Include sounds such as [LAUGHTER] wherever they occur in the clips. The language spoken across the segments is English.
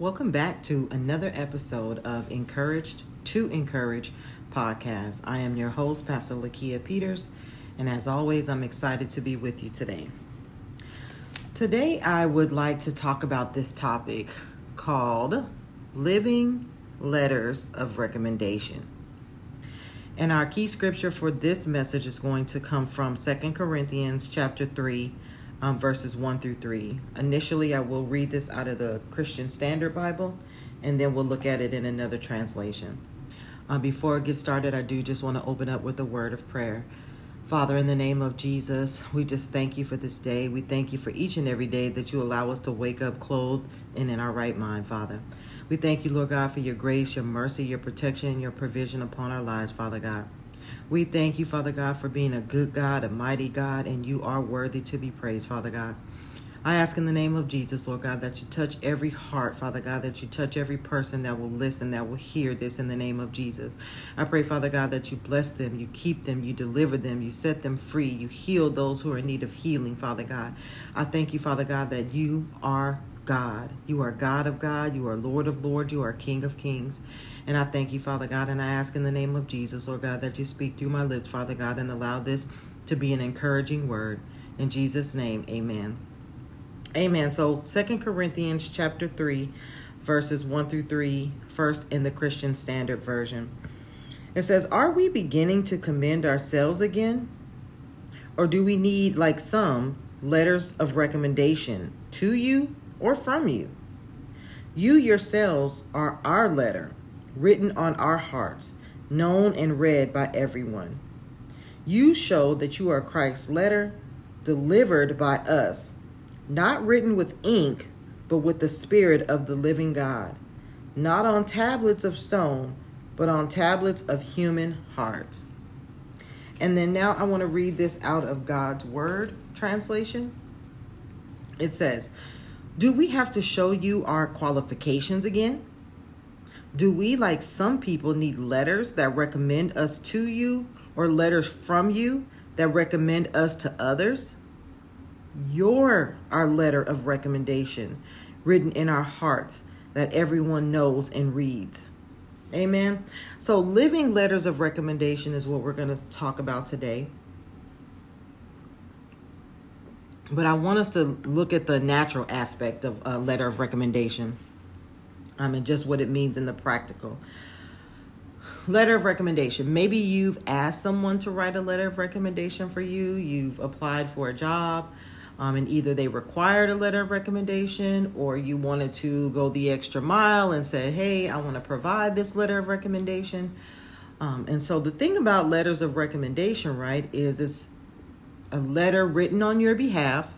Welcome back to another episode of Encouraged to Encourage podcast. I am your host, Pastor Lakia Peters, and as always, I'm excited to be with you today. Today, I would like to talk about this topic called Living Letters of Recommendation. And our key scripture for this message is going to come from Second Corinthians chapter 3 um, verses 1 through 3. Initially, I will read this out of the Christian Standard Bible, and then we'll look at it in another translation. Uh, before I get started, I do just want to open up with a word of prayer. Father, in the name of Jesus, we just thank you for this day. We thank you for each and every day that you allow us to wake up clothed and in our right mind, Father. We thank you, Lord God, for your grace, your mercy, your protection, your provision upon our lives, Father God. We thank you, Father God, for being a good God, a mighty God, and you are worthy to be praised, Father God. I ask in the name of Jesus, Lord God, that you touch every heart, Father God, that you touch every person that will listen, that will hear this in the name of Jesus. I pray, Father God, that you bless them, you keep them, you deliver them, you set them free, you heal those who are in need of healing, Father God. I thank you, Father God, that you are God. You are God of God, you are Lord of Lords, you are King of Kings. And I thank you, Father God, and I ask in the name of Jesus, Lord God, that you speak through my lips, Father God, and allow this to be an encouraging word. In Jesus' name, amen. Amen. So Second Corinthians chapter 3, verses 1 through 3, first in the Christian Standard Version. It says, Are we beginning to commend ourselves again? Or do we need, like some, letters of recommendation to you or from you? You yourselves are our letter written on our hearts, known and read by everyone. You show that you are Christ's letter, delivered by us, not written with ink, but with the Spirit of the living God, not on tablets of stone, but on tablets of human hearts. And then now I want to read this out of God's Word translation. It says, Do we have to show you our qualifications again? Do we, like some people, need letters that recommend us to you or letters from you that recommend us to others? You're our letter of recommendation written in our hearts that everyone knows and reads. Amen. So, living letters of recommendation is what we're going to talk about today. But I want us to look at the natural aspect of a letter of recommendation um, and just what it means in the practical. Letter of recommendation. Maybe you've asked someone to write a letter of recommendation for you. You've applied for a job, um, and either they required a letter of recommendation or you wanted to go the extra mile and said, Hey, I want to provide this letter of recommendation. Um, and so the thing about letters of recommendation, right, is it's a letter written on your behalf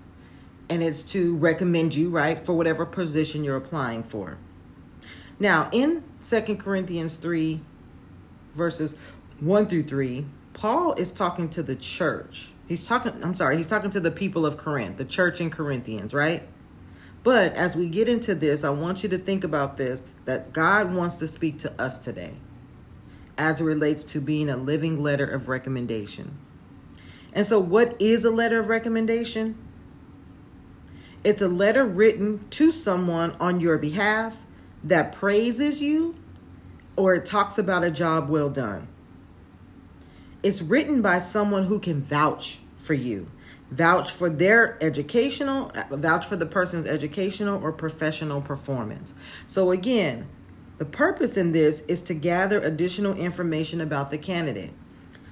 and it's to recommend you, right, for whatever position you're applying for. Now, in Second Corinthians 3, verses 1 through 3, Paul is talking to the church. He's talking, I'm sorry, he's talking to the people of Corinth, the church in Corinthians, right? But as we get into this, I want you to think about this that God wants to speak to us today as it relates to being a living letter of recommendation. And so, what is a letter of recommendation? It's a letter written to someone on your behalf that praises you or it talks about a job well done. It's written by someone who can vouch for you, vouch for their educational, vouch for the person's educational or professional performance. So, again, the purpose in this is to gather additional information about the candidate.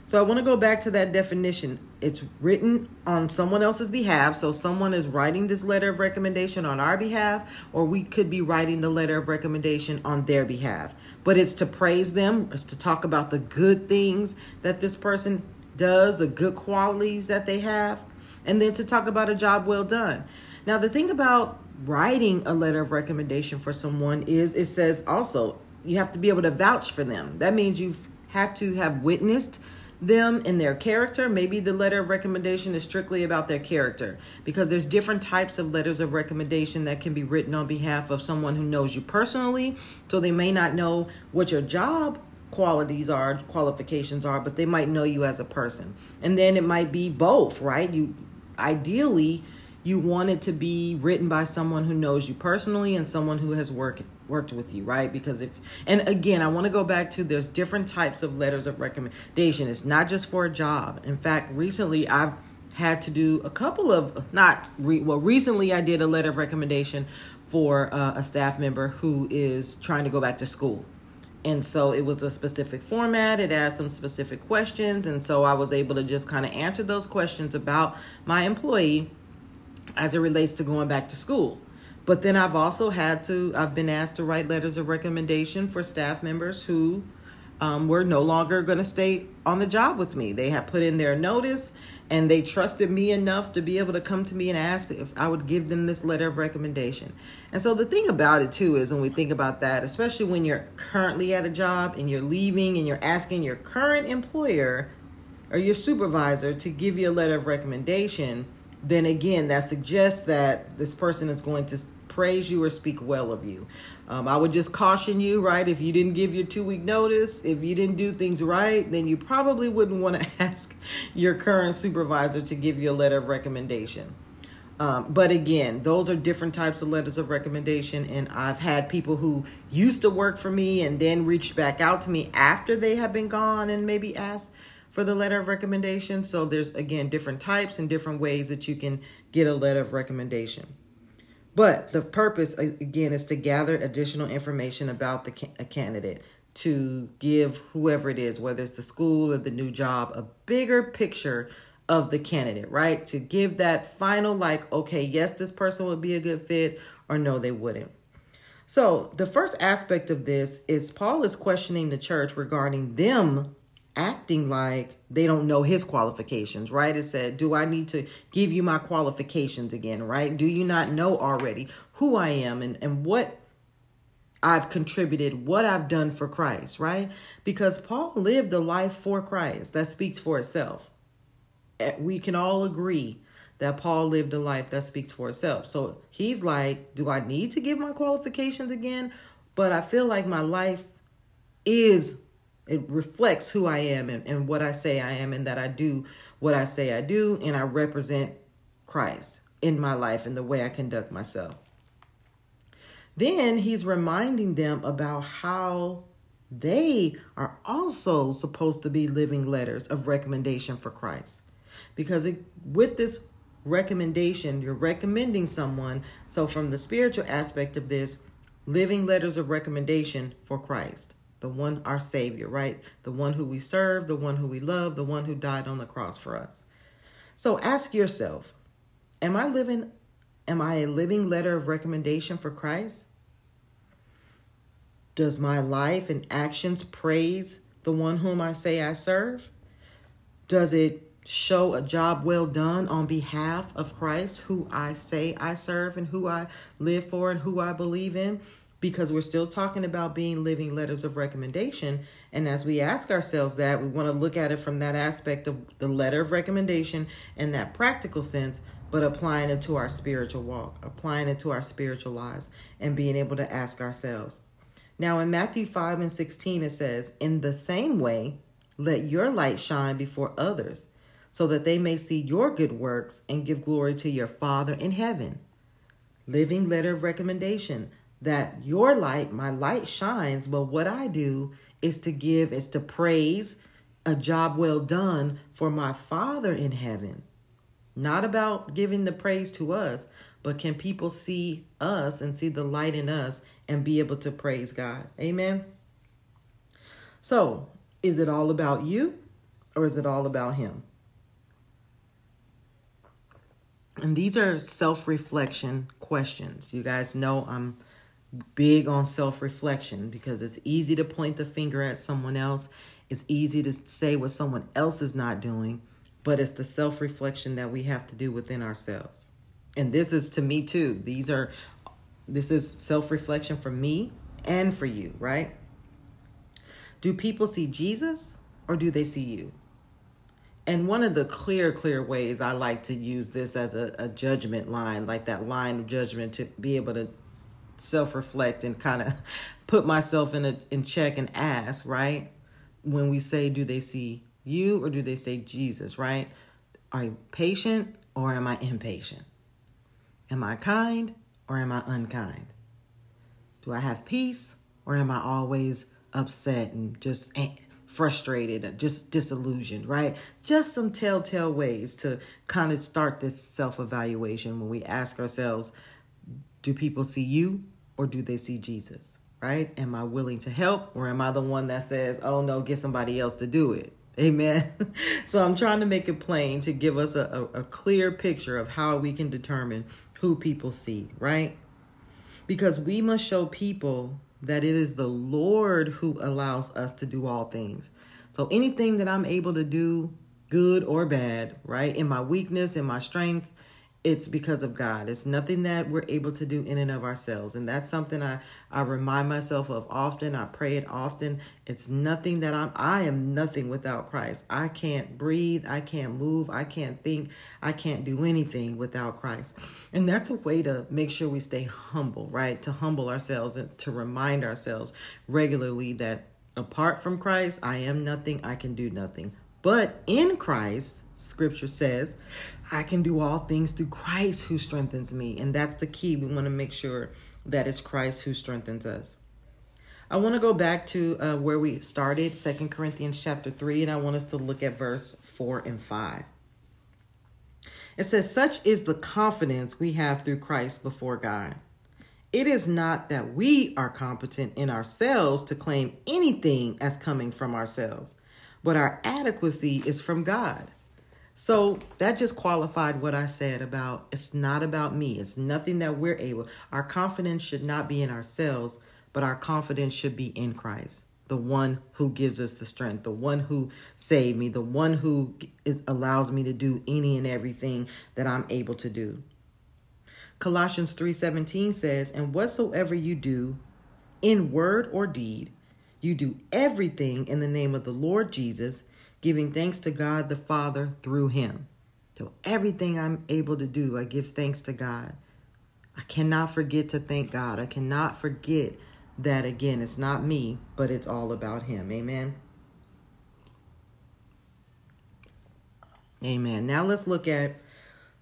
So I want to go back to that definition. It's written on someone else's behalf. So someone is writing this letter of recommendation on our behalf, or we could be writing the letter of recommendation on their behalf. But it's to praise them, it's to talk about the good things that this person does, the good qualities that they have, and then to talk about a job well done. Now, the thing about writing a letter of recommendation for someone is it says also you have to be able to vouch for them. That means you've had to have witnessed them in their character. Maybe the letter of recommendation is strictly about their character because there's different types of letters of recommendation that can be written on behalf of someone who knows you personally. So they may not know what your job qualities are, qualifications are, but they might know you as a person. And then it might be both, right? You ideally you want it to be written by someone who knows you personally and someone who has worked worked with you, right? Because if and again, I want to go back to there's different types of letters of recommendation. It's not just for a job. In fact, recently I've had to do a couple of not re, well recently I did a letter of recommendation for uh, a staff member who is trying to go back to school. And so it was a specific format. It asked some specific questions. And so I was able to just kind of answer those questions about my employee as it relates to going back to school. But then I've also had to, I've been asked to write letters of recommendation for staff members who um, were no longer going to stay on the job with me. They had put in their notice and they trusted me enough to be able to come to me and ask if I would give them this letter of recommendation. And so the thing about it too is when we think about that, especially when you're currently at a job and you're leaving and you're asking your current employer or your supervisor to give you a letter of recommendation, then again, that suggests that this person is going to praise you or speak well of you. Um, I would just caution you, right? If you didn't give your two week notice, if you didn't do things right, then you probably wouldn't want to [LAUGHS] ask your current supervisor to give you a letter of recommendation. Um, but again, those are different types of letters of recommendation. And I've had people who used to work for me and then reached back out to me after they have been gone and maybe asked for the letter of recommendation. So there's, again, different types and different ways that you can get a letter of recommendation. But the purpose, again, is to gather additional information about the a candidate to give whoever it is, whether it's the school or the new job, a bigger picture of the candidate, right? To give that final, like, okay, yes, this person would be a good fit, or no, they wouldn't. So, the first aspect of this is Paul is questioning the church regarding them acting like they don't know his qualifications, right? It said, Do I need to give you my qualifications again, right? Do you not know already who I am and, and what I've contributed, what I've done for Christ, right? Because Paul lived a life for Christ that speaks for itself. We can all agree that Paul lived a life that speaks for itself. So he's like, Do I need to give my qualifications again? But I feel like my life is it reflects who I am and, and what I say I am, and that I do what I say I do, and I represent Christ in my life and the way I conduct myself. Then he's reminding them about how they are also supposed to be living letters of recommendation for Christ. Because it, with this recommendation, you're recommending someone. So, from the spiritual aspect of this, living letters of recommendation for Christ the one our Savior, right? The one who we serve, the one who we love, the one who died on the cross for us. So ask yourself, am I living am I a living letter of recommendation for Christ? Does my life and actions praise the one whom I say I serve? Does it show a job well done on behalf of Christ, who I say I serve and who I live for and who I believe in? Because we're still talking about being living letters of recommendation. And as we ask ourselves that, we want to look at it from that aspect of the letter of recommendation and that practical sense, but applying it to our spiritual walk, applying it to our spiritual lives, and being able to ask ourselves. Now, in Matthew 5 and 16, it says, In the same way, let your light shine before others, so that they may see your good works and give glory to your Father in heaven. Living letter of recommendation that your light, my light shines, but what I do is to give, is to praise a job well done for my Father in heaven. Not about giving the praise to us, but can people see us and see the light in us and be able to praise God? Amen. So, is it all about you or is it all about Him? And these are self reflection questions. You guys know I'm big on self reflection because it's easy to point the finger at someone else. It's easy to say what someone else is not doing, but it's the self reflection that we have to do within ourselves. And this is to me too. These are, this is self reflection for me and for you, right? Do people see Jesus or do they see you? And one of the clear, clear ways I like to use this as a, a judgment line, like that line of judgment to be able to self reflect and kind of [LAUGHS] put myself in a in check and ask, right? When we say, do they see you or do they say Jesus, right? Are you patient or am I impatient? Am I kind or am I unkind? Do I have peace or am I always upset and just frustrated, uh, just disillusioned, right? Just some telltale ways to kind of start this self evaluation when we ask ourselves, do people see you or do they see Jesus? Right? Am I willing to help or am I the one that says, oh no, get somebody else to do it? [LAUGHS] Amen. so I'm trying to make it plain to give us a, a, a clear picture of how we can determine who people see, right? Because we must show people that it is the Lord who allows us to do all things. So anything that I'm able to do, good or bad, right, in my weakness, in my strength, it's because of God. It's nothing that we're able to do in and of ourselves. And that's something I, I remind myself of often. I pray it often. It's nothing that I'm I am nothing without Christ. I can't breathe, I can't move, I can't think, I can't do anything without Christ. And that's a way to make sure we stay humble, right? To humble ourselves and to remind ourselves regularly that apart from Christ, I am nothing, I can do nothing. But in Christ, scripture says, I can do all things through Christ who strengthens me. And that's the key. We want to make sure that it's Christ who strengthens us. I want to go back to uh, where we started, Second Corinthians chapter 3, and I want us to look at verse 4 and 5. It says, Such is the confidence we have through Christ before God. It is not that we are competent in ourselves to claim anything as coming from ourselves, but our adequacy is from God. So that just qualified what I said about it's not about me. It's nothing that we're able. Our confidence should not be in ourselves, but our confidence should be in Christ, the one who gives us the strength, the one who saved me, the one who allows me to do any and everything that I'm able to do. Colossians 3:17 says, "And whatsoever you do in word or deed, you do everything in the name of the Lord Jesus, giving thanks to God the Father through him. So everything I'm able to do, I give thanks to God. I cannot forget to thank God. I cannot forget that again, it's not me, but it's all about him. Amen. Amen. Now let's look at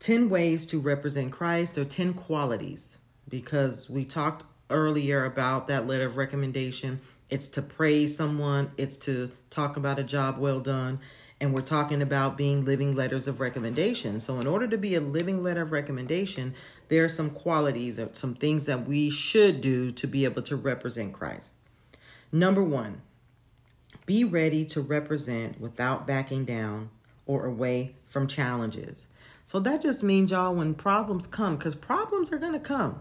10 ways to represent Christ or 10 qualities because we talked earlier about that letter of recommendation it's to praise someone, it's to talk about a job well done, and we're talking about being living letters of recommendation. So, in order to be a living letter of recommendation, there are some qualities or some things that we should do to be able to represent Christ. Number one, be ready to represent without backing down or away from challenges. So that just means, y'all, when problems come, because problems are going to come.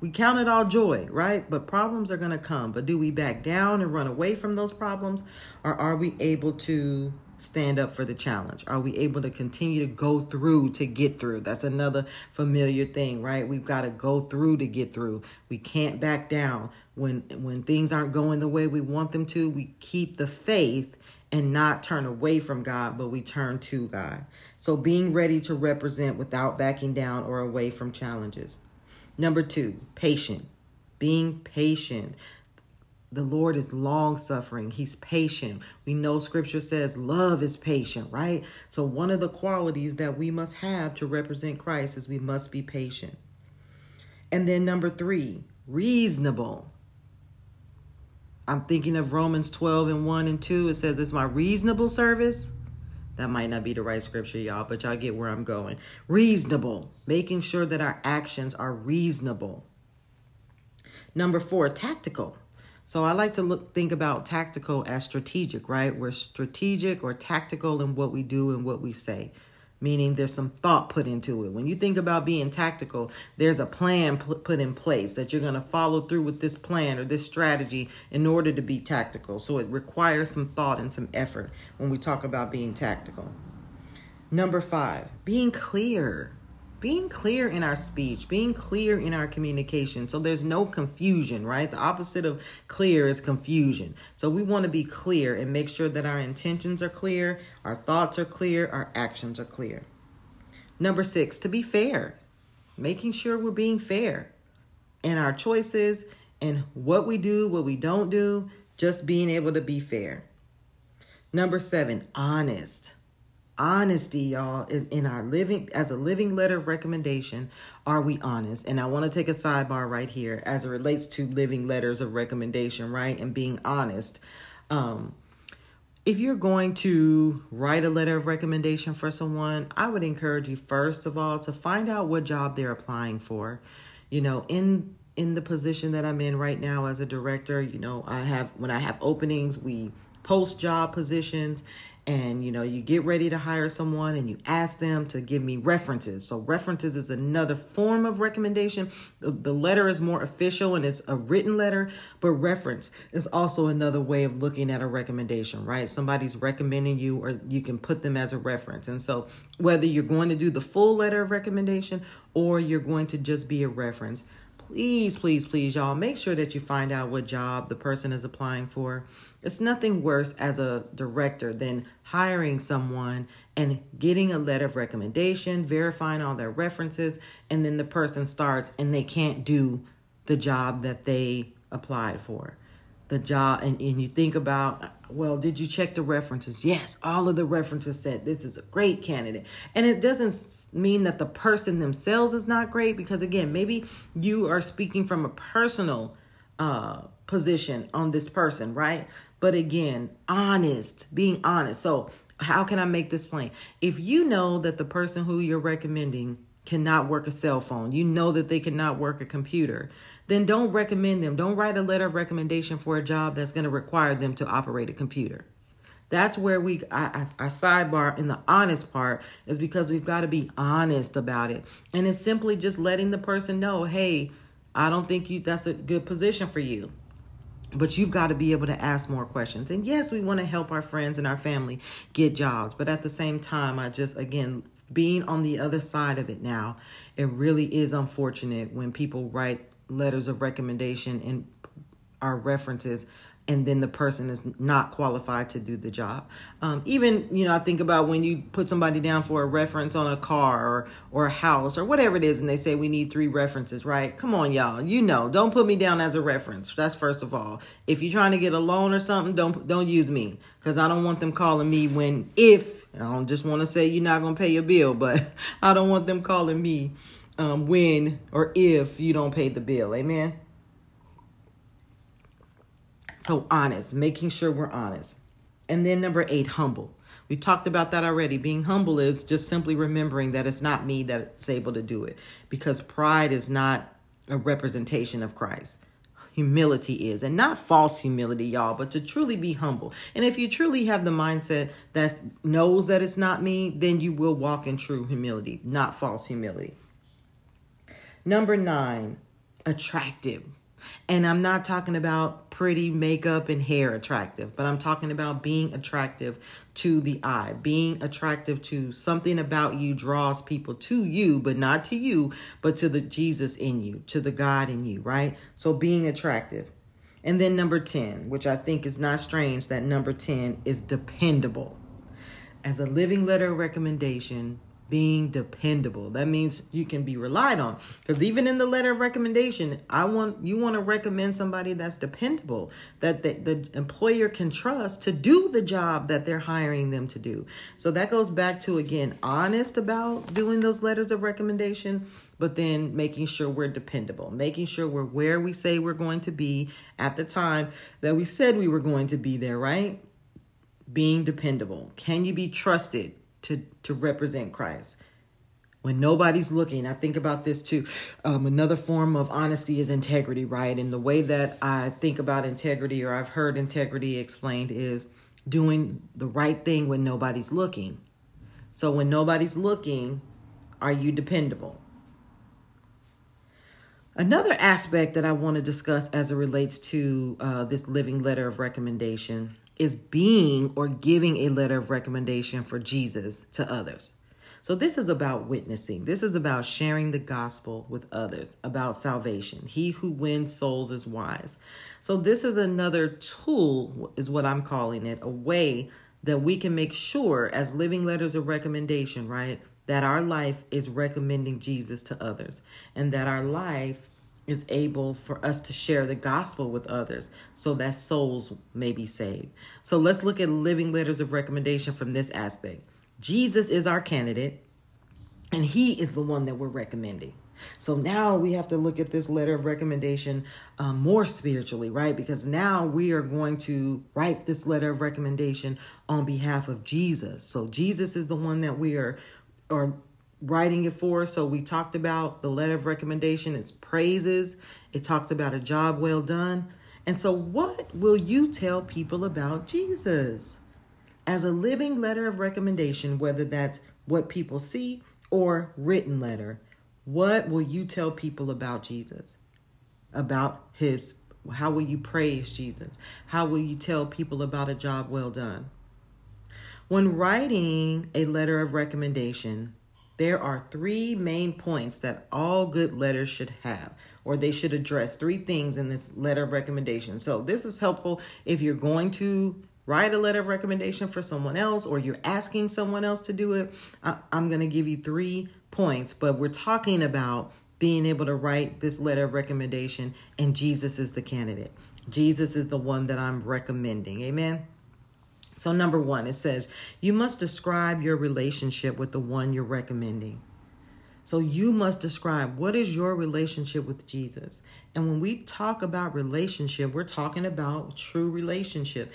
We count it all joy, right? But problems are going to come. But do we back down and run away from those problems? Or are we able to stand up for the challenge? Are we able to continue to go through to get through? That's another familiar thing, right? We've got to go through to get through. We can't back down when when things aren't going the way we want them to. We keep the faith and not turn away from God, but we turn to God. So being ready to represent without backing down or away from challenges. Number two, patient. Being patient. The Lord is long suffering. He's patient. We know scripture says love is patient, right? So, one of the qualities that we must have to represent Christ is we must be patient. And then, number three, reasonable. I'm thinking of Romans 12 and 1 and 2. It says, It's my reasonable service that might not be the right scripture, y'all, but y'all get where I'm going. Reasonable, making sure that our actions are reasonable. Number four, tactical. So I like to look think about tactical as strategic, right? We're strategic or tactical in what we do and what we say meaning there's some thought put into it. When you think about being tactical, there's a plan put in place that you're going to follow through with this plan or this strategy in order to be tactical. So it requires some thought and some effort when we talk about being tactical. Number five, being clear being clear in our speech, being clear in our communication. So there's no confusion, right? The opposite of clear is confusion. So we want to be clear and make sure that our intentions are clear, our thoughts are clear, our actions are clear. Number six, to be fair, making sure we're being fair in our choices and what we do, what we don't do, just being able to be fair. Number seven, honest honesty, y'all, in our living as a living letter of recommendation. Are we honest? And I want to take a sidebar right here as it relates to living letters of recommendation, right? And being honest. Um, if you're going to write a letter of recommendation for someone, I would encourage you first of all to find out what job they're applying for. You know, in in the position that I'm in right now as a director, you know, I have when I have openings, we post job positions and you know you get ready to hire someone and you ask them to give me references. So references is another form of recommendation. The, the, letter is more official and it's a written letter but reference is also another way of looking at a recommendation right? Somebody's recommending you or you can put them as a reference. And so whether you're going to do the full letter of recommendation or you're going to just be a reference please, please, please, y'all, make sure that you find out what job the person is applying for. It's nothing worse as a director than hiring someone and getting a letter of recommendation, verifying all their references, and then the person starts and they can't do the job that they applied for the job and, and you think about well did you check the references? Yes all of the references said this is a great candidate. And it doesn't mean that the person themselves is not great because again maybe you are speaking from a personal uh, position on this person right? But again honest being honest. So how can i make this plain? If you know that the person who you're recommending cannot work a cell phone you know that they cannot work a computer then don't recommend them. Don't write a letter of recommendation for a job that's going to require them to operate a computer. That's where we, I, I, I sidebar in the honest part is because we've got to be honest about it. And it's simply just letting the person know, hey, I don't think you that's a good position for you. But you've got to be able to ask more questions. And yes, we want to help our friends and our family get jobs. But at the same time, I just, again, being on the other side of it now, it really is unfortunate when people write letters of recommendation and our references and then the person is not qualified to do the job. Um, even you know, I think about when you put somebody down for a reference on a car or or a house or whatever it is, and they say we need three references, right? Come on, y'all, you know, don't put me down as a reference. That's first of all. If you're trying to get a loan or something, don't don't use me because I don't want them calling me when if I don't just want to say you're not gonna pay your bill, but [LAUGHS] I don't want them calling me um, when or if you don't pay the bill. Amen. So honest, making sure we're honest. And then number eight, humble. We talked about that already. Being humble is just simply remembering that it's not me that's able to do it because pride is not a representation of Christ. Humility is, and not false humility, y'all, but to truly be humble. And if you truly have the mindset that knows that it's not me, then you will walk in true humility, not false humility. Number nine, attractive. And I'm not talking about pretty makeup and hair attractive, but I'm talking about being attractive to the eye, being attractive to something about you draws people to you, but not to you, but to the Jesus in you, to the God in you, right? So being attractive. And then number 10, which I think is not strange that number 10 is dependable. As a living letter recommendation, being dependable. That means you can be relied on. Because even in the letter of recommendation, I want you want to recommend somebody that's dependable, that the, the employer can trust to do the job that they're hiring them to do. So that goes back to again, honest about doing those letters of recommendation, but then making sure we're dependable, making sure we're where we say we're going to be at the time that we said we were going to be there, right? Being dependable. Can you be trusted? To to represent Christ. When nobody's looking, I think about this too. Um, another form of honesty is integrity, right? And the way that I think about integrity, or I've heard integrity explained, is doing the right thing when nobody's looking. So when nobody's looking, are you dependable? Another aspect that I want to discuss as it relates to uh, this living letter of recommendation is being or giving a letter of recommendation for Jesus to others. So, this is about witnessing. This is about sharing the gospel with others, about salvation. He who wins souls is wise. So, this is another tool, is what I'm calling it, a way that we can make sure, as living letters of recommendation, right, that our life is recommending Jesus to others and that our life is able for us to share the gospel with others so that souls may be saved. So let's look at living letters of recommendation from this aspect. Jesus is our candidate, and he is the one that we're recommending. So now we have to look at this letter of recommendation um, more spiritually, right? Because now we are going to write this letter of recommendation on behalf of Jesus. So Jesus is the one that we are are writing it for. So we talked about the letter of recommendation. It's praises. It talks about a job well done. And so, what will you tell people about Jesus? As a living letter of recommendation, whether that's what people see or written letter, what will you tell people about Jesus? About his, how will you praise Jesus? How will you tell people about a job well done? When writing a letter of recommendation, there are three main points that all good letters should have, or they should address three things in this letter of recommendation. So, this is helpful if you're going to write a letter of recommendation for someone else or you're asking someone else to do it. I, am going to give you three points, but we're talking about being able to write this letter of recommendation, and Jesus is the candidate. Jesus is the one that I'm recommending. Amen. So, number one, it says, you must describe your relationship with the one you're recommending. So, you must describe what is your relationship with Jesus. And when we talk about relationship, we're talking about true relationship.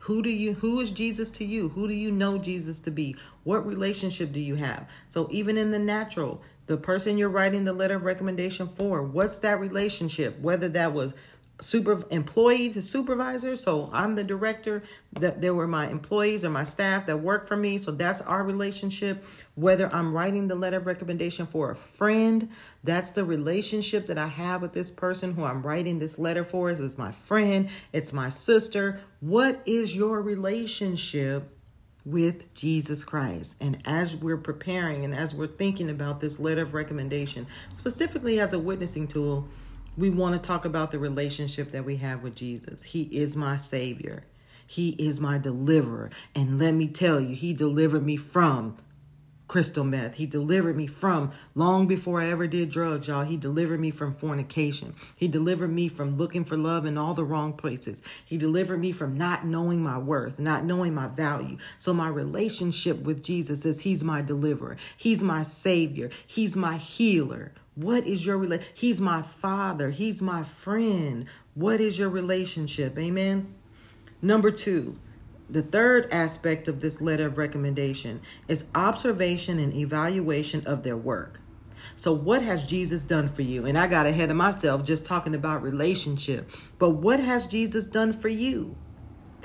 Who do you who is jesus to you? Who do you know jesus to be? What relationship do you have? So even in the natural the person you're writing the letter of recommendation for what's that relationship? Whether that was super employee to supervisor. So i'm the director. That there were my employees or my staff that work for me. So that's our relationship. Whether i'm writing the letter of recommendation for a friend that's the relationship that i have with this person who i'm writing this letter for. Is, is my friend. It's my sister. What is your relationship with Jesus Christ. And as we're preparing and as we're thinking about this letter of recommendation, specifically as a witnessing tool, we want to talk about the relationship that we have with Jesus. He is my Savior, He is my deliverer. And let me tell you, He delivered me from crystal meth. He delivered me from long before I ever did drugs, y'all. He delivered me from fornication. He delivered me from looking for love in all the wrong places. He delivered me from not knowing my worth, not knowing my value. So my relationship with Jesus is he's my deliverer. He's my savior. He's my healer. What is your relation? He's my father. He's my friend. What is your relationship? Amen. Number two, the third aspect of this letter of recommendation is observation and evaluation of their work. So, what has Jesus done for you? And I got ahead of myself just talking about relationship, but what has Jesus done for you?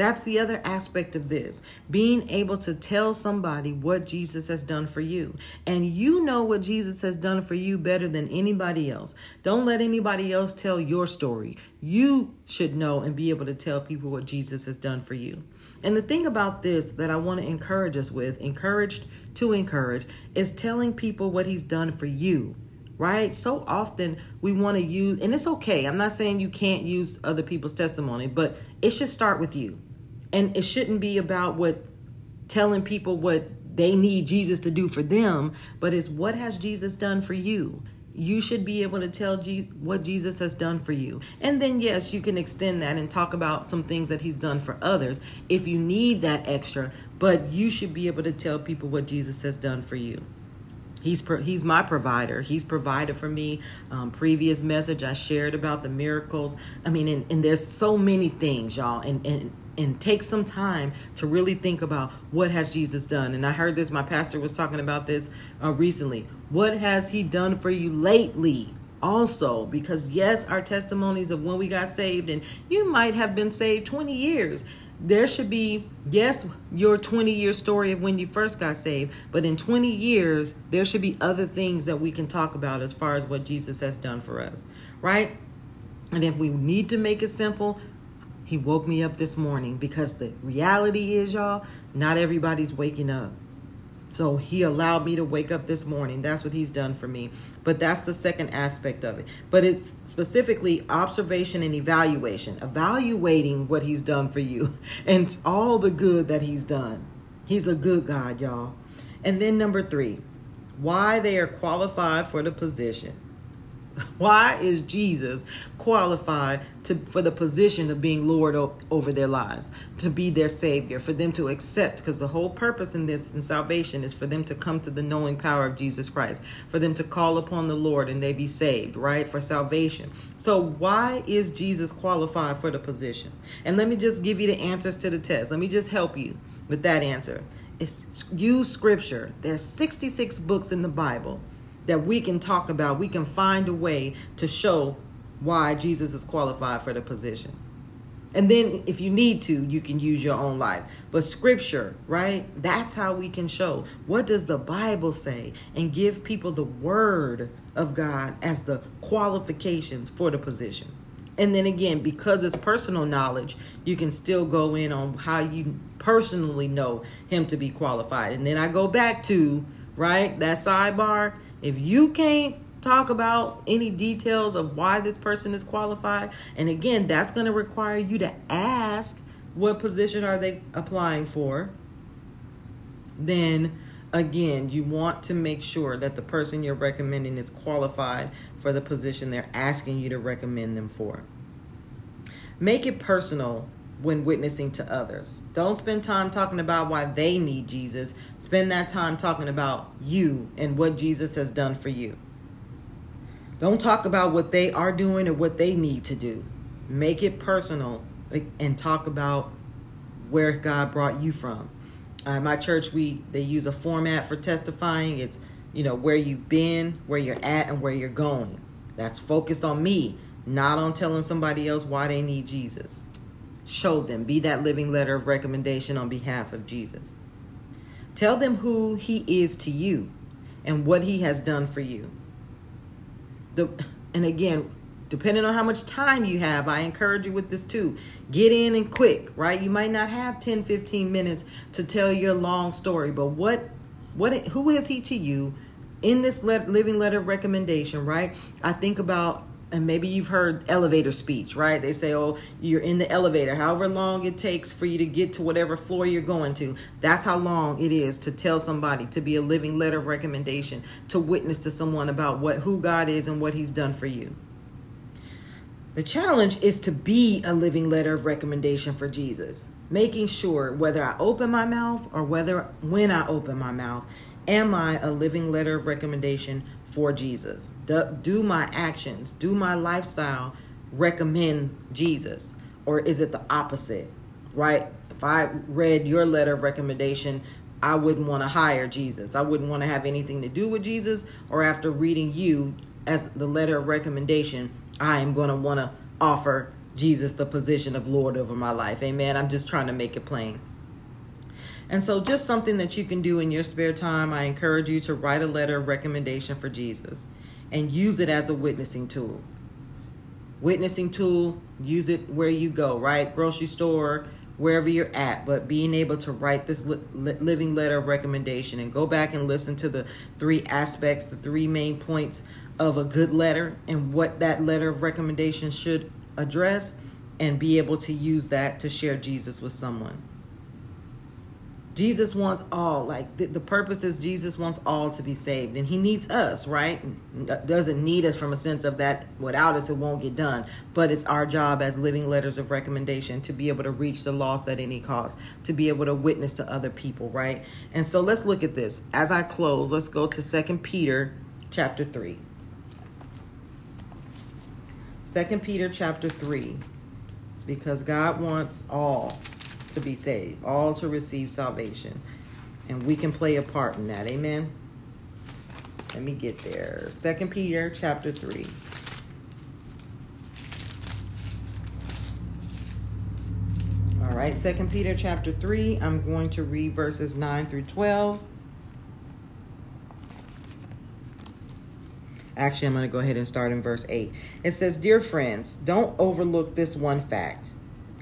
That's the other aspect of this being able to tell somebody what Jesus has done for you. And you know what Jesus has done for you better than anybody else. Don't let anybody else tell your story. You should know and be able to tell people what Jesus has done for you. And the thing about this that I want to encourage us with, encouraged to encourage, is telling people what he's done for you right? So often we want to use, and it's okay. I'm not saying you can't use other people's testimony, but it should start with you. And it shouldn't be about what telling people what they need Jesus to do for them, but it's what has Jesus done for you? You should be able to tell what Jesus has done for you. And then, yes, you can extend that and talk about some things that he's done for others if you need that extra, but you should be able to tell people what Jesus has done for you. He's pro- he's my provider. He's provided for me. Um, previous message I shared about the miracles. I mean, and, and there's so many things, y'all. And and and take some time to really think about what has Jesus done. And I heard this, my pastor was talking about this uh, recently. What has he done for you lately? Also, because yes, our testimonies of when we got saved, and you might have been saved 20 years. There should be, yes, your 20 year story of when you first got saved, but in 20 years, there should be other things that we can talk about as far as what Jesus has done for us, right? And if we need to make it simple, he woke me up this morning because the reality is, y'all, not everybody's waking up. So he allowed me to wake up this morning. That's what he's done for me. But that's the second aspect of it. But it's specifically observation and evaluation, evaluating what he's done for you [LAUGHS] and all the good that he's done. He's a good God, y'all. And then number three, why they are qualified for the position. [LAUGHS] Why is Jesus qualified to for the position of being Lord o- over their lives, to be their Savior, for them to accept? Because the whole purpose in this in salvation is for them to come to the knowing power of Jesus Christ, for them to call upon the Lord and they be saved, right? For salvation. So why is Jesus qualified for the position? And let me just give you the answers to the test. Let me just help you with that answer. It's use scripture. There's 66 books in the Bible that we can talk about. We can find a way to show why Jesus is qualified for the position. And then if you need to, you can use your own life. But scripture, right? That's how we can show. What does the Bible say? And give people the word of God as the qualifications for the position. And then again, because it's personal knowledge, you can still go in on how you personally know him to be qualified. And then I go back to, right, that sidebar. If you can't talk about any details of why this person is qualified, and again, that's going to require you to ask what position are they applying for, then again, you want to make sure that the person you're recommending is qualified for the position they're asking you to recommend them for. Make it personal when witnessing to others. Don't spend time talking about why they need Jesus. Spend that time talking about you and what Jesus has done for you. Don't talk about what they are doing or what they need to do. Make it personal and talk about where God brought you from. Uh, my church, we they use a format for testifying. It's you know where you've been, where you're at, and where you're going. That's focused on me, not on telling somebody else why they need Jesus. Show them. Be that living letter of recommendation on behalf of Jesus. Tell them who he is to you and what he has done for you. The and again, depending on how much time you have, I encourage you with this too. Get in and quick, right? You might not have 10, 15 minutes to tell your long story, but what what who is he to you in this living letter of recommendation, right? I think about and maybe you've heard elevator speech, right? They say, oh, you're in the elevator, however long it takes for you to get to whatever floor you're going to. That's how long it is to tell somebody, to be a living letter of recommendation, to witness to someone about what who God is and what He's done for you. The challenge is to be a living letter of recommendation for Jesus, making sure whether I open my mouth or whether when I open my mouth, am I a living letter of recommendation for Jesus? Do, do my actions, do my lifestyle recommend Jesus? Or is it the opposite? Right? If I read your letter of recommendation, I wouldn't want to hire Jesus. I wouldn't want to have anything to do with Jesus. Or after reading you as the letter of recommendation, I am going to want to offer Jesus the position of Lord over my life. Amen. I'm just trying to make it plain. And so, just something that you can do in your spare time, I encourage you to write a letter of recommendation for Jesus and use it as a witnessing tool. Witnessing tool, use it where you go, right? Grocery store, wherever you're at, but being able to write this li- living letter of recommendation and go back and listen to the three aspects, the three main points of a good letter and what that letter of recommendation should address, and be able to use that to share Jesus with someone. Jesus wants all. Like the, the, purpose is Jesus wants all to be saved, and He needs us, right? Doesn't need us from a sense of that. Without us, it won't get done. But it's our job as living letters of recommendation to be able to reach the lost at any cost, to be able to witness to other people, right? And so let's look at this as I close. Let's go to Second Peter, chapter three. Second Peter, chapter three, because God wants all to be saved, all to receive salvation. And we can play a part in that. Amen. Let me get there. Second Peter chapter 3. All right, Second Peter chapter 3. I'm going to read verses 9 through 12. Actually, I'm going to go ahead and start in verse 8. It says, Dear friends, don't overlook this one fact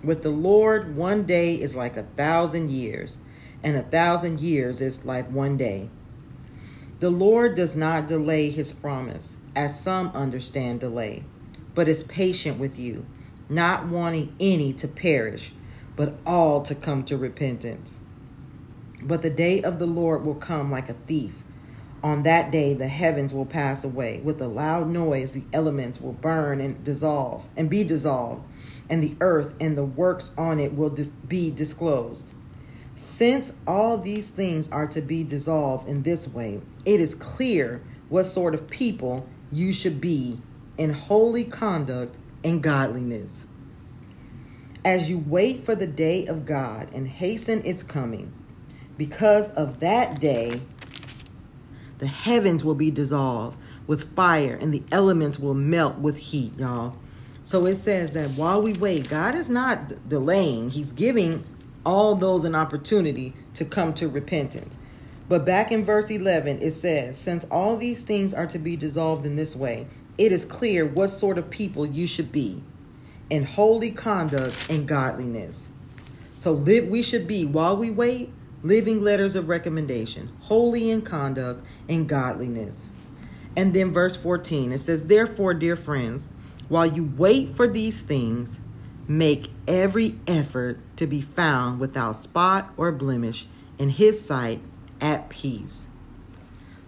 with the Lord, one day is like a thousand years, and a thousand years is like one day. The Lord does not delay his promise, as some understand delay, but is patient with you, not wanting any to perish, but all to come to repentance. But the day of the Lord will come like a thief. On that day, the heavens will pass away. With a loud noise, the elements will burn and dissolve and be dissolved, and the earth and the works on it will dis- be disclosed. Since all these things are to be dissolved in this way, it is clear what sort of people you should be in holy conduct and godliness. As you wait for the day of God and hasten its coming, because of that day, the heavens will be dissolved with fire and the elements will melt with heat, y'all. So it says that while we wait, God is not delaying, He's giving all those an opportunity to come to repentance. But back in verse 11, it says, Since all these things are to be dissolved in this way, it is clear what sort of people you should be in holy conduct and godliness. So live we should be while we wait living letters of recommendation, holy in conduct and godliness. And then verse 14 it says, Therefore, dear friends, while you wait for these things, make every effort to be found without spot or blemish in his sight at peace.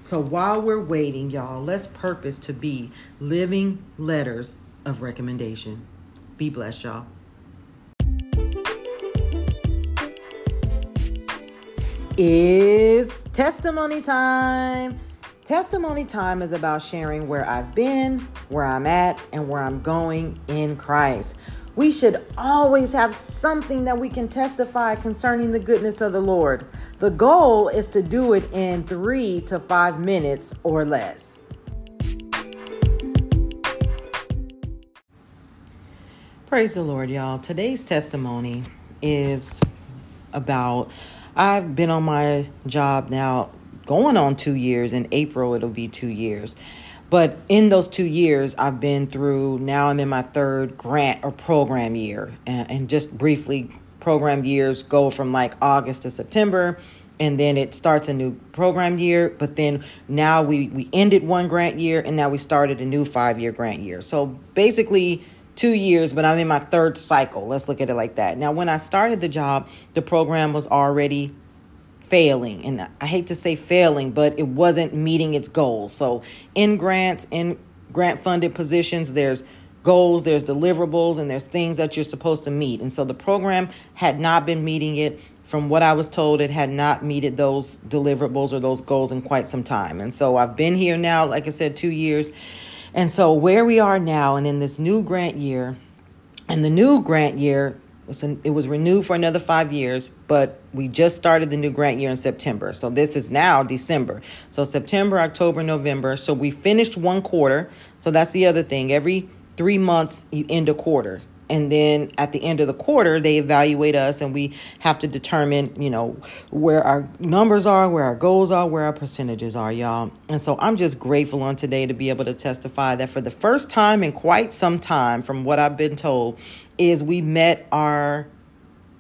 So while we're waiting, y'all, let's purpose to be living letters of recommendation. Be blessed, y'all. It's testimony time. Testimony time is about sharing where I've been, where I'm at, and where I'm going in Christ. We should always have something that we can testify concerning the goodness of the Lord. The goal is to do it in three to five minutes or less. Praise the Lord, y'all. Today's testimony is about I've been on my job now going on two years. In April, it'll be two years. But in those two years, I've been through, now I'm in my third grant or program year. And, and just briefly, program years go from like August to September and then it starts a new program year but then now we we ended one grant year and now we started a new five year grant year so basically two years, but I'm in my third cycle. Let's look at it like that. Now, when I started the job, the program was already failing. And I hate to say failing, but it wasn't meeting its goals. So, in grants, in grant funded positions, there's goals, there's deliverables, and there's things that you're supposed to meet. And so the program had not been meeting it. From what I was told, it had not meted those deliverables or those goals in quite some time. And so I've been here now, like I said, two years. And so, where we are now, and in this new grant year, and the new grant year it was renewed for another five years, but we just started the new grant year in September. So this is now December. So September, October, November. So we finished one quarter. So that's the other thing. Every three months, you end a quarter and then at the end of the quarter they evaluate us and we have to determine you know where our numbers are where our goals are where our percentages are y'all and so i'm just grateful on today to be able to testify that for the first time in quite some time from what i've been told is we met our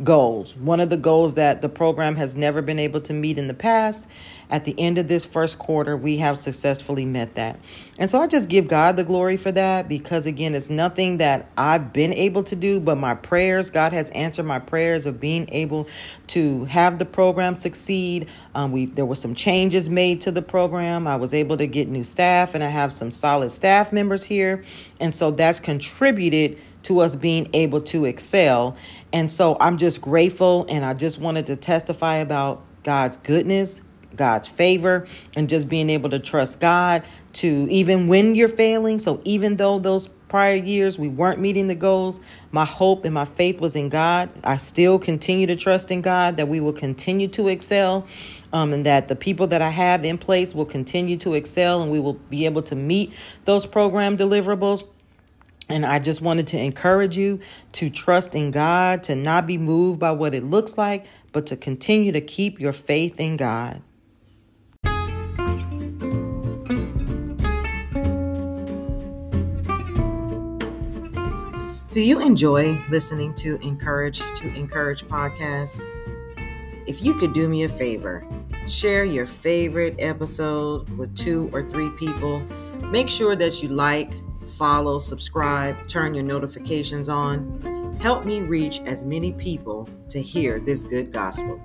goals. One of the goals that the program has never been able to meet in the past. At the end of this first quarter, we have successfully met that. And so I just give God the glory for that because, again, it's nothing that I've been able to do, but my prayers, God has answered my prayers of being able to have the program succeed. Um, we There were some changes made to the program. I was able to get new staff, and I have some solid staff members here. And so that's contributed to us being able to excel. And so I'm just grateful and I just wanted to testify about God's goodness, God's favor, and just being able to trust God to even when you're failing. So even though those prior years we weren't meeting the goals, my hope and my faith was in God. I still continue to trust in God that we will continue to excel. Um, and that the people that I have in place will continue to excel and we will be able to meet those program deliverables. And I just wanted to encourage you to trust in God, to not be moved by what it looks like, but to continue to keep your faith in God. Do you enjoy listening to Encourage to Encourage podcasts? If you could do me a favor, share your favorite episode with two or three people. Make sure that you like, follow, subscribe, turn your notifications on. Help me reach as many people to hear this good gospel.